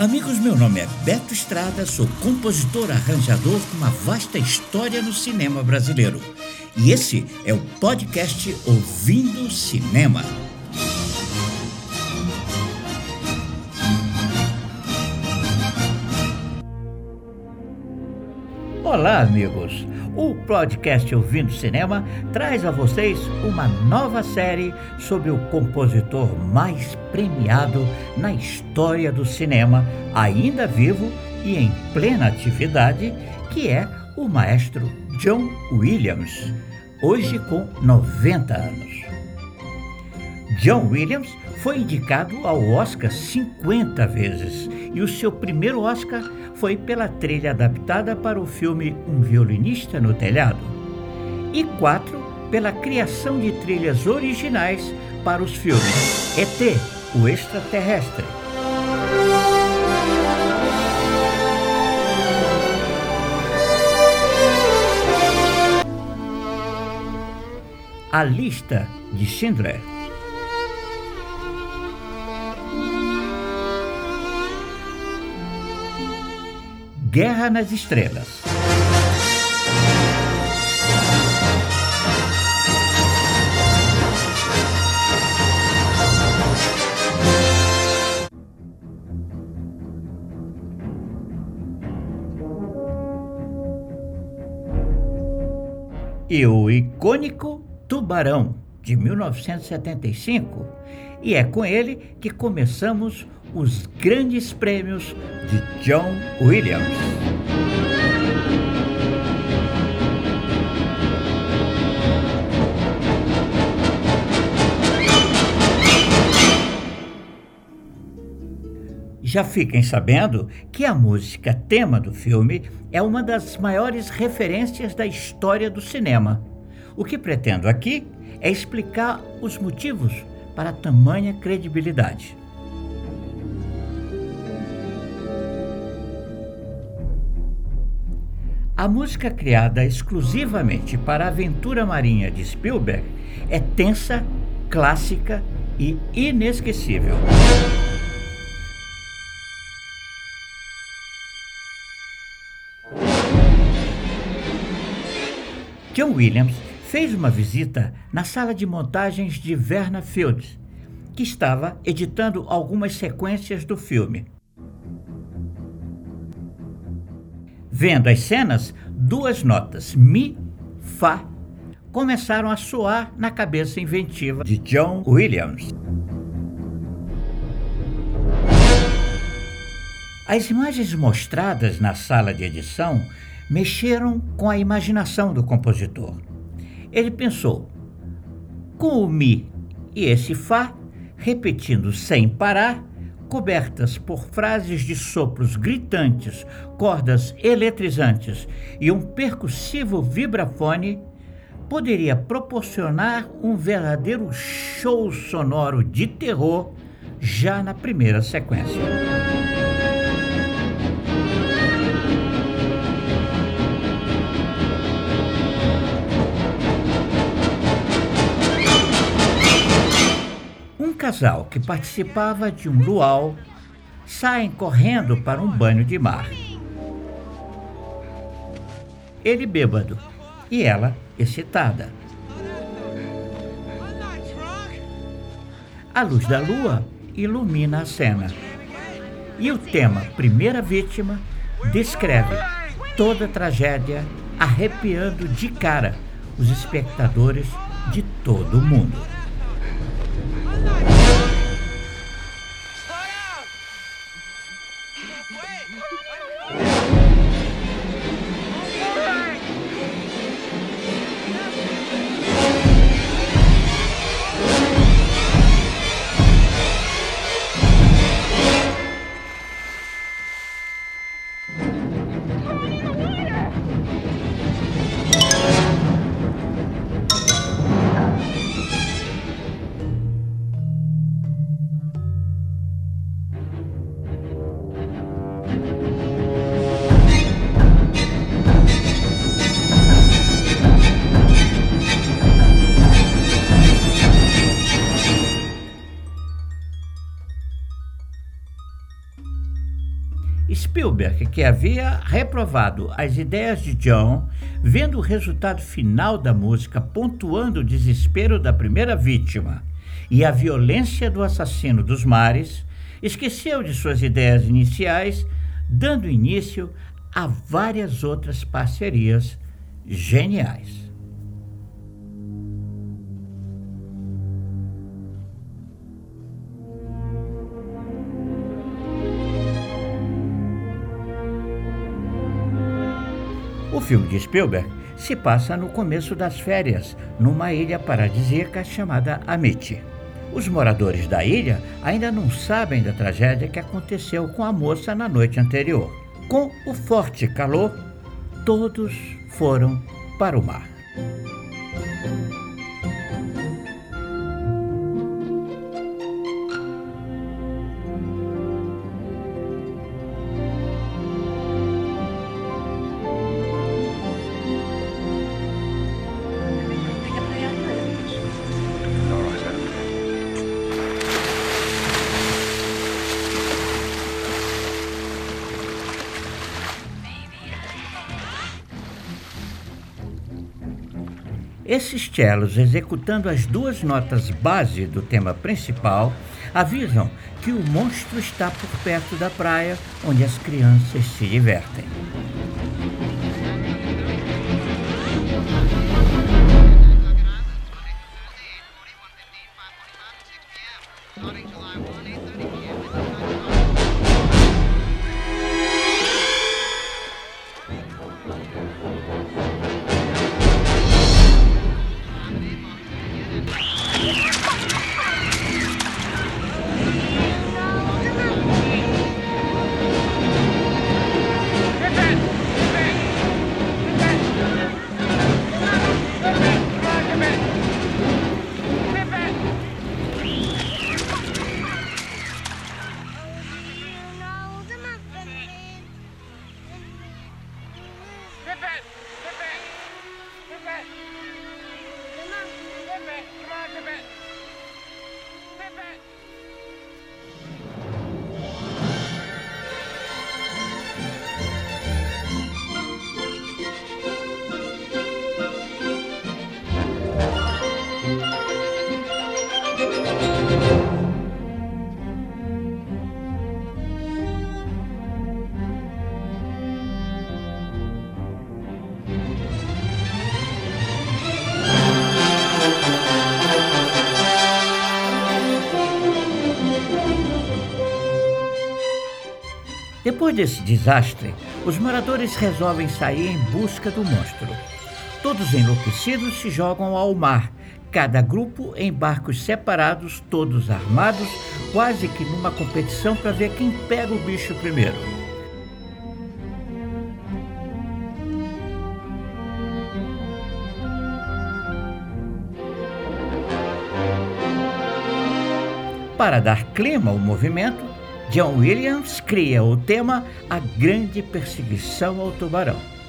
Amigos, meu nome é Beto Estrada, sou compositor arranjador com uma vasta história no cinema brasileiro. E esse é o podcast Ouvindo Cinema. Olá, amigos! O podcast Ouvindo Cinema traz a vocês uma nova série sobre o compositor mais premiado na história do cinema, ainda vivo e em plena atividade, que é o maestro John Williams, hoje com 90 anos. John Williams foi indicado ao Oscar 50 vezes e o seu primeiro Oscar foi pela trilha adaptada para o filme Um Violinista no Telhado, e quatro pela criação de trilhas originais para os filmes ET, o Extraterrestre. A lista de Schindler. Guerra nas Estrelas. E o icônico Tubarão, de 1975. E é com ele que começamos os grandes prêmios de John Williams. Já fiquem sabendo que a música tema do filme é uma das maiores referências da história do cinema. O que pretendo aqui é explicar os motivos para tamanha credibilidade. A música criada exclusivamente para a aventura marinha de Spielberg é tensa, clássica e inesquecível. John Williams fez uma visita na sala de montagens de Verna Fields, que estava editando algumas sequências do filme. Vendo as cenas, duas notas, Mi, Fá, começaram a soar na cabeça inventiva de John Williams. As imagens mostradas na sala de edição mexeram com a imaginação do compositor. Ele pensou: com o Mi e esse Fá, repetindo sem parar, cobertas por frases de sopros gritantes, cordas eletrizantes e um percussivo vibrafone, poderia proporcionar um verdadeiro show sonoro de terror já na primeira sequência. Casal que participava de um luau saem correndo para um banho de mar. Ele bêbado e ela excitada. A luz da lua ilumina a cena. E o tema Primeira Vítima descreve toda a tragédia, arrepiando de cara os espectadores de todo o mundo. Que havia reprovado as ideias de John, vendo o resultado final da música pontuando o desespero da primeira vítima e a violência do assassino dos mares, esqueceu de suas ideias iniciais, dando início a várias outras parcerias geniais. O filme de Spielberg se passa no começo das férias, numa ilha paradisíaca chamada Amity. Os moradores da ilha ainda não sabem da tragédia que aconteceu com a moça na noite anterior. Com o forte calor, todos foram para o mar. Esses cellos, executando as duas notas base do tema principal, avisam que o monstro está por perto da praia onde as crianças se divertem. Yeah. Depois desse desastre, os moradores resolvem sair em busca do monstro. Todos enlouquecidos se jogam ao mar, cada grupo em barcos separados, todos armados, quase que numa competição para ver quem pega o bicho primeiro. Para dar clima ao movimento, John Williams cria o tema A Grande Perseguição ao Tubarão.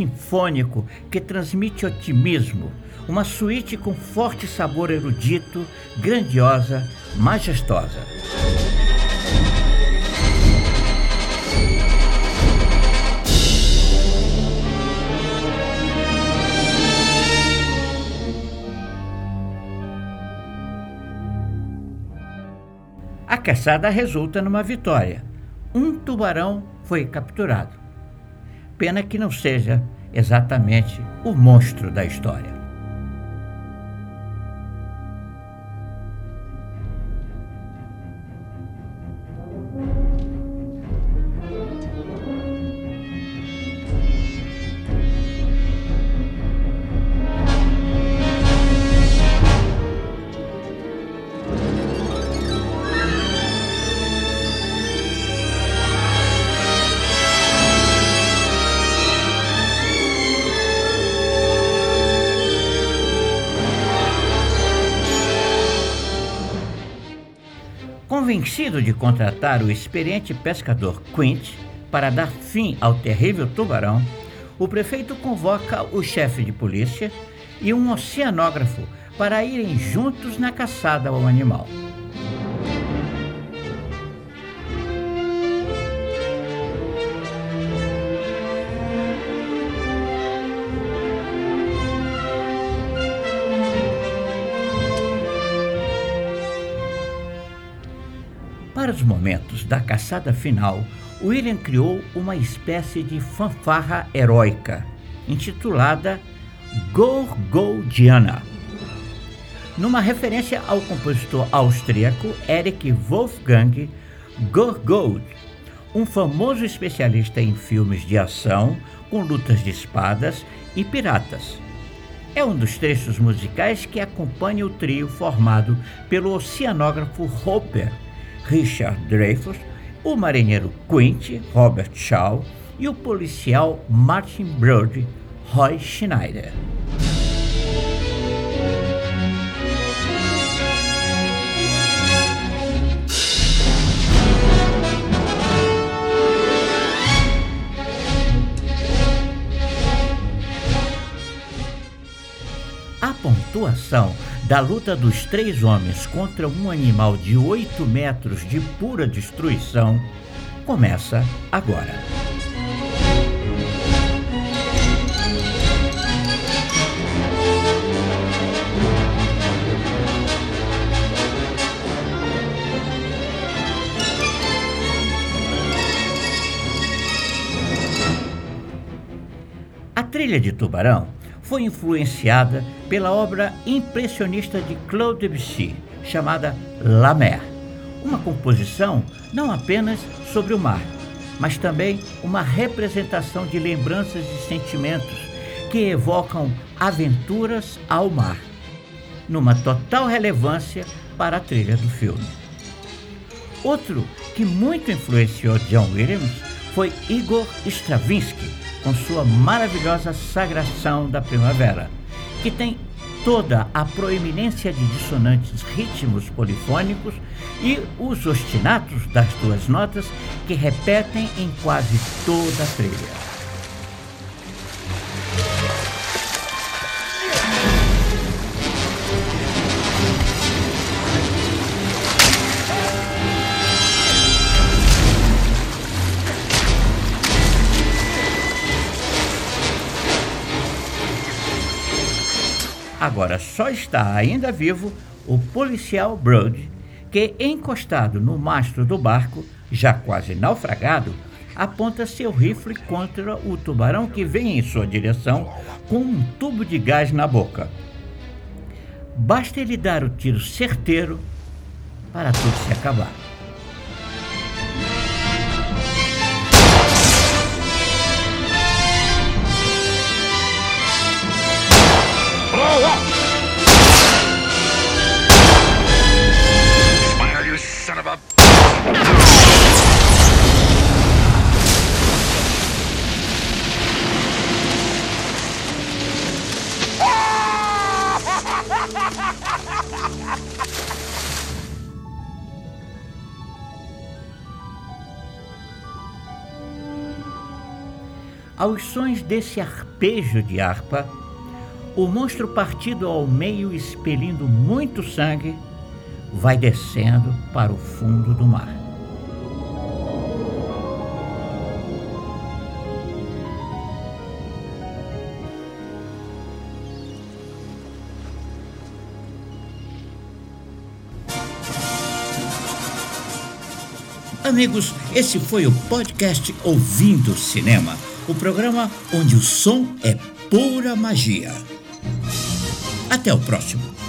Sinfônico que transmite otimismo, uma suíte com forte sabor erudito, grandiosa, majestosa. A caçada resulta numa vitória. Um tubarão foi capturado. Pena que não seja exatamente o monstro da história. Convencido de contratar o experiente pescador Quint para dar fim ao terrível tubarão, o prefeito convoca o chefe de polícia e um oceanógrafo para irem juntos na caçada ao animal. Para os momentos da caçada final, William criou uma espécie de fanfarra heróica, intitulada Gorgodiana, numa referência ao compositor austríaco Erich Wolfgang Gorgold, um famoso especialista em filmes de ação com lutas de espadas e piratas. É um dos trechos musicais que acompanha o trio formado pelo oceanógrafo Hopper Richard Dreyfuss, o marinheiro Quint Robert Shaw e o policial Martin Brody Roy Schneider. A pontuação da luta dos três homens contra um animal de 8 metros de pura destruição começa agora. A trilha de Tubarão foi influenciada pela obra impressionista de Claude Debussy, chamada La Mer, uma composição não apenas sobre o mar, mas também uma representação de lembranças e sentimentos que evocam aventuras ao mar, numa total relevância para a trilha do filme. Outro que muito influenciou John Williams foi Igor Stravinsky, com sua maravilhosa Sagração da Primavera, que tem toda a proeminência de dissonantes ritmos polifônicos e os ostinatos das duas notas que repetem em quase toda a trilha. Agora só está ainda vivo o policial Brody, que, encostado no mastro do barco, já quase naufragado, aponta seu rifle contra o tubarão que vem em sua direção com um tubo de gás na boca. Basta ele dar o tiro certeiro para tudo se acabar. Aos sons desse arpejo de harpa, o monstro partido ao meio, expelindo muito sangue, vai descendo para o fundo do mar. Amigos, esse foi o podcast Ouvindo Cinema o programa onde o som é pura magia. Até o próximo.